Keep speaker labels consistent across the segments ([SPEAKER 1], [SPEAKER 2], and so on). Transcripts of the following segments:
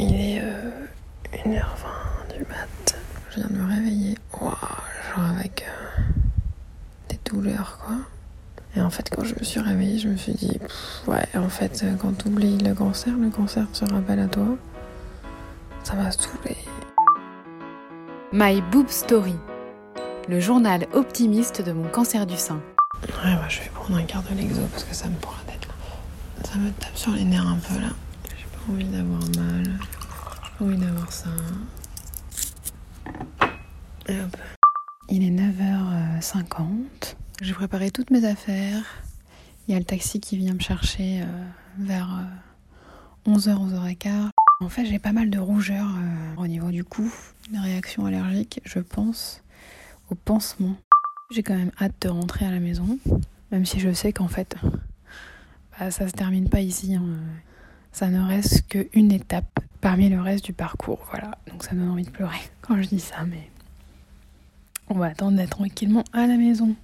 [SPEAKER 1] Il est 1h20 du mat. Je viens de me réveiller. Wow, genre avec euh, des douleurs, quoi. Et en fait, quand je me suis réveillée, je me suis dit, ouais, en fait, euh, quand tu oublies le cancer, le cancer se rappelle à toi. Ça m'a saoulé.
[SPEAKER 2] My Boob Story, le journal optimiste de mon cancer du sein.
[SPEAKER 1] Ouais, bah, je vais prendre un quart de l'exo parce que ça me pourra d'être là. Ça me tape sur les nerfs un peu là. J'ai pas envie d'avoir mal. Pas envie d'avoir ça. Et hop. Il est 9h50. J'ai préparé toutes mes affaires. Il y a le taxi qui vient me chercher euh, vers 11h, 11h15. En fait, j'ai pas mal de rougeur euh, au niveau du cou, une réaction allergique, je pense, au pansement. J'ai quand même hâte de rentrer à la maison, même si je sais qu'en fait, bah, ça se termine pas ici. hein. Ça ne reste qu'une étape parmi le reste du parcours. Voilà, donc ça me donne envie de pleurer quand je dis ça, mais on va attendre d'être tranquillement à la maison.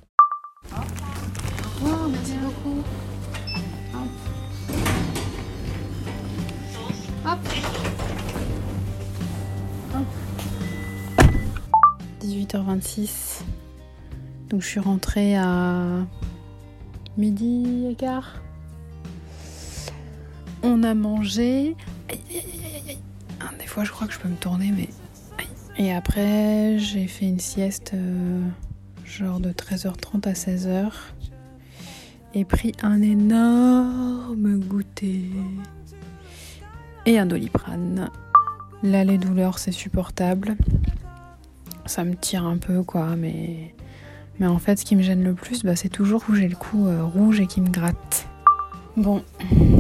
[SPEAKER 1] Oh, merci beaucoup. Hop. Hop. 18h26. Donc je suis rentrée à midi et quart. On a mangé. Ah, Des fois je crois que je peux me tourner mais. Et après j'ai fait une sieste euh, genre de 13h30 à 16h. Et pris un énorme goûter. Et un doliprane. Là les douleurs c'est supportable. Ça me tire un peu quoi mais. Mais en fait, ce qui me gêne le plus, bah, c'est toujours où j'ai le cou euh, rouge et qui me gratte. Bon,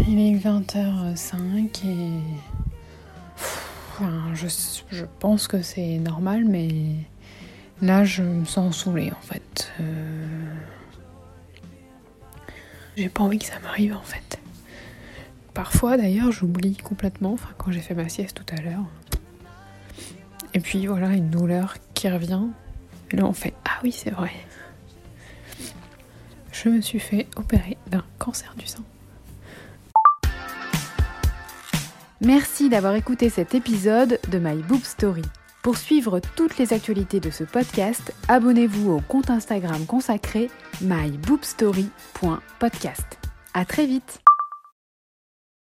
[SPEAKER 1] il est 20h05 et. Je pense que c'est normal, mais là, je me sens saoulée en fait. Euh, J'ai pas envie que ça m'arrive en fait. Parfois d'ailleurs, j'oublie complètement, enfin, quand j'ai fait ma sieste tout à l'heure. Et puis voilà, une douleur qui revient. Et là, on fait Ah oui, c'est vrai. Je me suis fait opérer d'un cancer du sein.
[SPEAKER 2] Merci d'avoir écouté cet épisode de My Boob Story. Pour suivre toutes les actualités de ce podcast, abonnez-vous au compte Instagram consacré myboobstory.podcast. À très vite